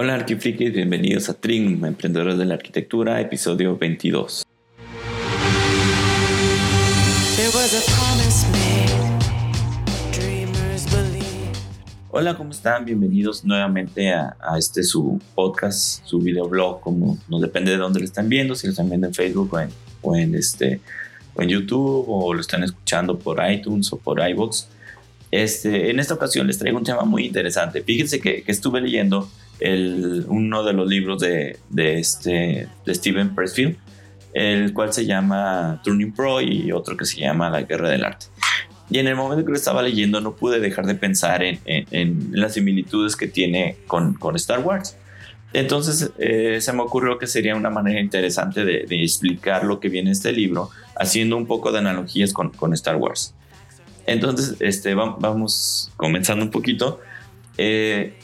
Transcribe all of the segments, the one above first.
Hola arquifrikis, bienvenidos a Trim, Emprendedores de la Arquitectura, episodio 22. Hola, ¿cómo están? Bienvenidos nuevamente a, este su podcast, su videoblog, como no depende de dónde lo están viendo, si lo están viendo en Facebook o en, este, o en YouTube o lo están escuchando por iTunes o por iVoox. Este, en esta ocasión les traigo un tema muy interesante. Fíjense que, estuve leyendo uno de los libros de, de, este, de Steven Pressfield, el cual se llama Turning Pro y otro que se llama La Guerra del Arte. Y en el momento que lo estaba leyendo no pude dejar de pensar en, en, las similitudes que tiene con, con Star Wars. Entonces eh, se me ocurrió que sería una manera interesante de, explicar lo que viene en este libro, haciendo un poco de analogías con, con Star Wars. Entonces, este, vamos comenzando un poquito. Eh,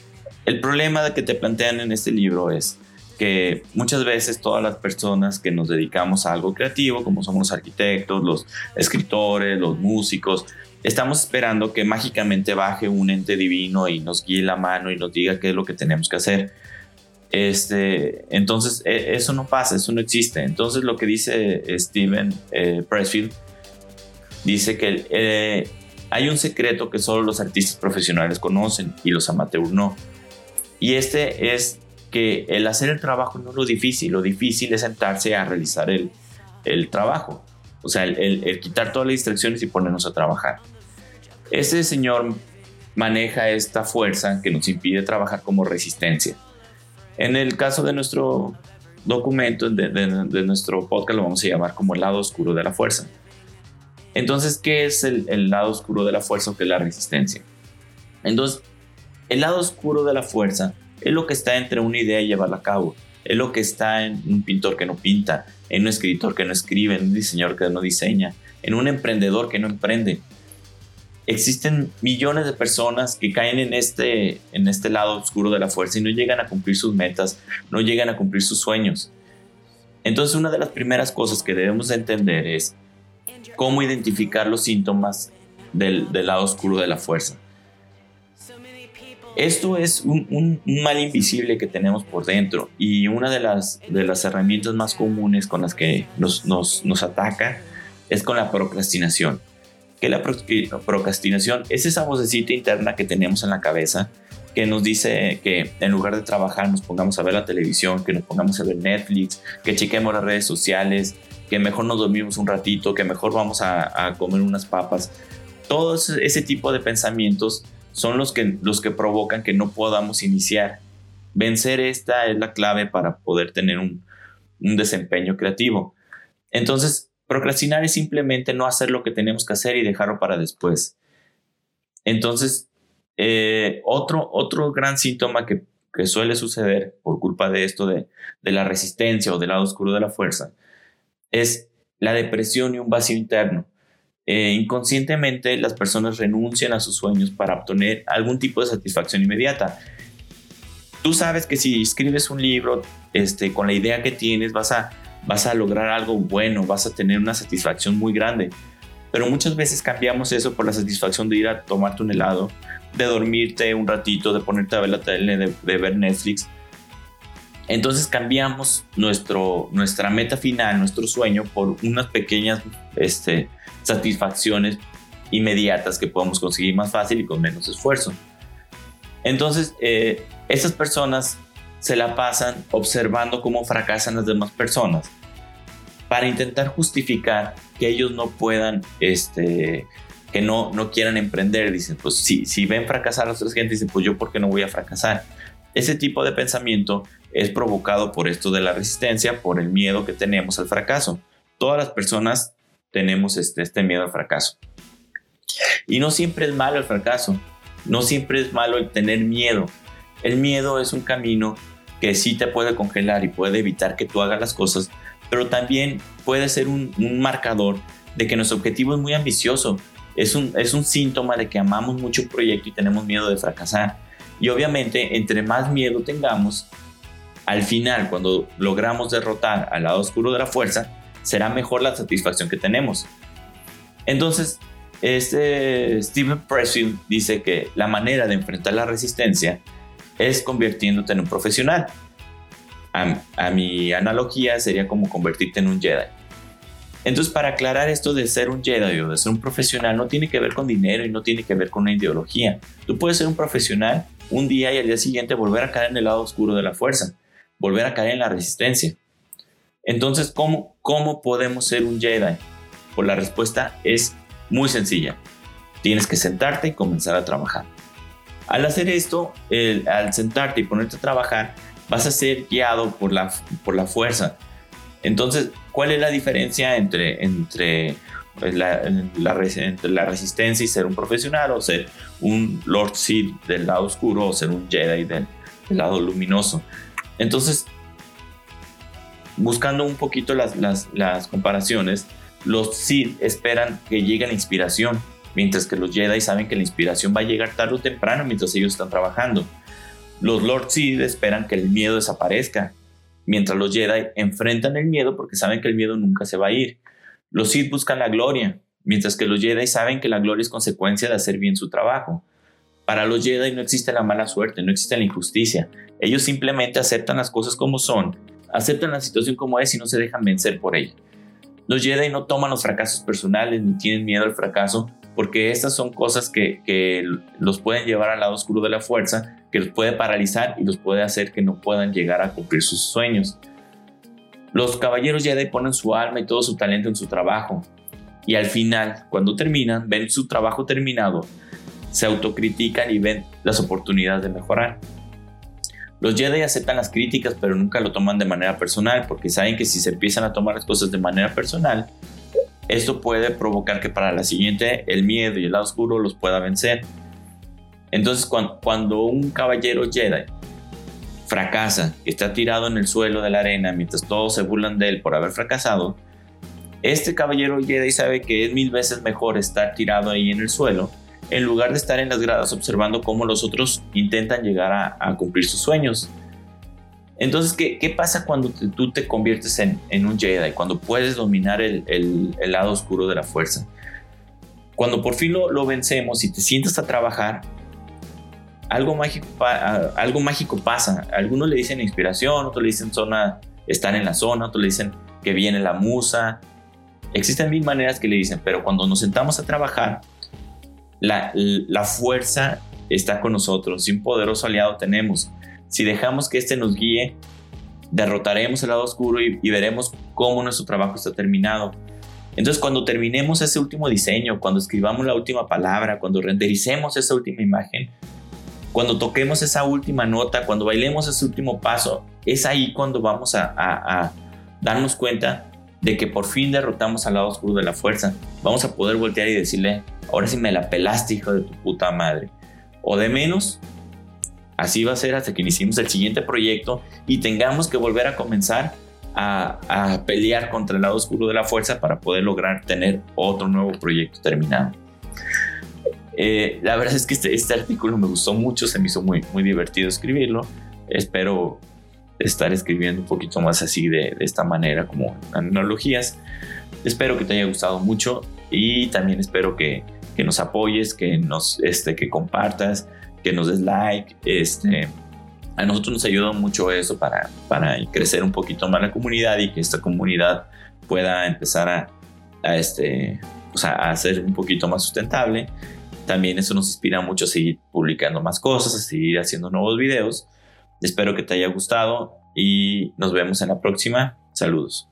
el problema que te plantean en este libro es que muchas veces todas las personas que nos dedicamos a algo creativo, como somos los arquitectos, los escritores, los músicos, estamos esperando que mágicamente baje un ente divino y nos guíe la mano y nos diga qué es lo que tenemos que hacer. Este, entonces, e, eso no pasa, eso no existe. Entonces, lo que dice Steven eh, Pressfield dice que eh, hay un secreto que solo los artistas profesionales conocen y los amateurs no. Y este es que el hacer el trabajo no es lo difícil, lo difícil es sentarse a realizar el, el trabajo. O sea, el, quitar todas las distracciones y ponernos a trabajar. Este señor maneja esta fuerza que nos impide trabajar como resistencia. En el caso de nuestro documento, de, de nuestro podcast, lo vamos a llamar como el lado oscuro de la fuerza. Entonces, ¿qué es el, lado oscuro de la fuerza o qué es la resistencia? Entonces, el lado oscuro de la fuerza es lo que está entre una idea y llevarla a cabo. Es lo que está en un pintor que no pinta, en un escritor que no escribe, en un diseñador que no diseña, en un emprendedor que no emprende. Existen millones de personas que caen en este, en este lado oscuro de la fuerza y no llegan a cumplir sus metas, no llegan a cumplir sus sueños. Entonces una de las primeras cosas que debemos entender es cómo identificar los síntomas del, lado oscuro de la fuerza. Esto es un, mal invisible que tenemos por dentro y una de las, de las herramientas más comunes con las que nos, nos, ataca es con la procrastinación. Que la procrastinación es esa vocecita interna que tenemos en la cabeza que nos dice que en lugar de trabajar nos pongamos a ver la televisión, que nos pongamos a ver Netflix, que chequemos las redes sociales, que mejor nos dormimos un ratito, que mejor vamos a, comer unas papas. Todo ese tipo de pensamientos son los que, los que provocan que no podamos iniciar. Vencer esta es la clave para poder tener un, desempeño creativo. Entonces, procrastinar es simplemente no hacer lo que tenemos que hacer y dejarlo para después. Entonces, eh, otro, otro gran síntoma que, suele suceder por culpa de esto de, de la resistencia o del lado oscuro de la fuerza es la depresión y un vacío interno. Eh, inconscientemente las personas renuncian a sus sueños para obtener algún tipo de satisfacción inmediata. Tú sabes que si escribes un libro este, con la idea que tienes vas a, vas a lograr algo bueno, vas a tener una satisfacción muy grande. Pero muchas veces cambiamos eso por la satisfacción de ir a tomarte un helado, de dormirte un ratito, de ponerte a ver la tele, de ver Netflix entonces cambiamos nuestro, nuestra meta final, nuestro sueño, por unas pequeñas este, satisfacciones inmediatas que podemos conseguir más fácil y con menos esfuerzo. Entonces, eh, esas personas se la pasan observando cómo fracasan las demás personas para intentar justificar que ellos no puedan, este, que no, no quieran emprender. Dicen, pues si, si ven fracasar a otras gente, dicen, pues yo, ¿por qué no voy a fracasar? Ese tipo de pensamiento es provocado por esto de la resistencia, por el miedo que tenemos al fracaso. Todas las personas tenemos este, este miedo al fracaso. Y no siempre es malo el fracaso, no siempre es malo el tener miedo. El miedo es un camino que sí te puede congelar y puede evitar que tú hagas las cosas, pero también puede ser un, marcador de que nuestro objetivo es muy ambicioso. Es un, es un síntoma de que amamos mucho un proyecto y tenemos miedo de fracasar. Y obviamente, entre más miedo tengamos, al final, cuando logramos derrotar al lado oscuro de la fuerza, será mejor la satisfacción que tenemos. Entonces, este Steven Pressfield dice que la manera de enfrentar la resistencia es convirtiéndote en un profesional. A, mi analogía sería como convertirte en un Jedi. Entonces, para aclarar esto de ser un Jedi o de ser un profesional, no tiene que ver con dinero y no tiene que ver con una ideología. Tú puedes ser un profesional un día y al día siguiente volver a caer en el lado oscuro de la fuerza, volver a caer en la resistencia. Entonces, ¿cómo, cómo podemos ser un Jedi? Pues la respuesta es muy sencilla. Tienes que sentarte y comenzar a trabajar. Al hacer esto, al sentarte y ponerte a trabajar, vas a ser guiado por la, por la fuerza. Entonces, ¿cuál es la diferencia entre, entre, pues, la, la, resistencia y ser un profesional o ser un Lord Sith del lado oscuro o ser un Jedi del, lado luminoso? Entonces, buscando un poquito las, las, las comparaciones, los Sith esperan que llegue la inspiración mientras que los Jedi saben que la inspiración va a llegar tarde o temprano mientras ellos están trabajando. Los Lord Sith esperan que el miedo desaparezca, mientras los Jedi enfrentan el miedo porque saben que el miedo nunca se va a ir. Los Sith buscan la gloria, mientras que los Jedi saben que la gloria es consecuencia de hacer bien su trabajo. Para los Jedi no existe la mala suerte, no existe la injusticia. Ellos simplemente aceptan las cosas como son, aceptan la situación como es y no se dejan vencer por ella. Los Jedi no toman los fracasos personales ni tienen miedo al fracaso porque estas son cosas que, los pueden llevar al lado oscuro de la fuerza, que los puede paralizar y los puede hacer que no puedan llegar a cumplir sus sueños. Los caballeros Jedi ponen su alma y todo su talento en su trabajo. Y al final, cuando terminan, ven su trabajo terminado, se autocritican y ven las oportunidades de mejorar. Los Jedi aceptan las críticas, pero nunca lo toman de manera personal, porque saben que si se empiezan a tomar las cosas de manera personal, esto puede provocar que para la siguiente el miedo y el lado oscuro los pueda vencer. Entonces cuando, un caballero Jedi fracasa, está tirado en el suelo de la arena mientras todos se burlan de él por haber fracasado, este caballero Jedi sabe que es mil veces mejor estar tirado ahí en el suelo en lugar de estar en las gradas observando cómo los otros intentan llegar a cumplir sus sueños. Entonces, ¿qué, pasa cuando tú te conviertes en, un Jedi? Cuando puedes dominar el, lado oscuro de la fuerza. Cuando por fin lo, vencemos y te sientas a trabajar, algo mágico, algo mágico pasa. Algunos le dicen inspiración, otros le dicen zona, estar en la zona, otros le dicen que viene la musa. Existen mil maneras que le dicen, pero cuando nos sentamos a trabajar, la, fuerza está con nosotros y un poderoso aliado tenemos. Si dejamos que este nos guíe, derrotaremos el lado oscuro y, veremos cómo nuestro trabajo está terminado. Entonces, cuando terminemos ese último diseño, cuando escribamos la última palabra, cuando rendericemos esa última imagen, cuando toquemos esa última nota, cuando bailemos ese último paso, es ahí cuando vamos a, darnos cuenta de que por fin derrotamos al lado oscuro de la fuerza. Vamos a poder voltear y decirle, ahora sí me la pelaste, hijo de tu puta madre. O de menos, Así va a ser hasta que iniciemos el siguiente proyecto y tengamos que volver a comenzar a, pelear contra el lado oscuro de la fuerza para poder lograr tener otro nuevo proyecto terminado. Eh, la verdad es que este, este, artículo me gustó mucho, se me hizo muy, muy divertido escribirlo. Espero estar escribiendo un poquito más así de, esta manera, como analogías. Espero que te haya gustado mucho y también espero que, que nos apoyes, que nos este, que compartas, que nos des like. Este, a nosotros nos ayuda mucho eso para, para crecer un poquito más la comunidad y que esta comunidad pueda empezar a, a este, o sea, a ser un poquito más sustentable. También eso nos inspira mucho a seguir publicando más cosas, a seguir haciendo nuevos videos. Espero que te haya gustado y nos vemos en la próxima. Saludos.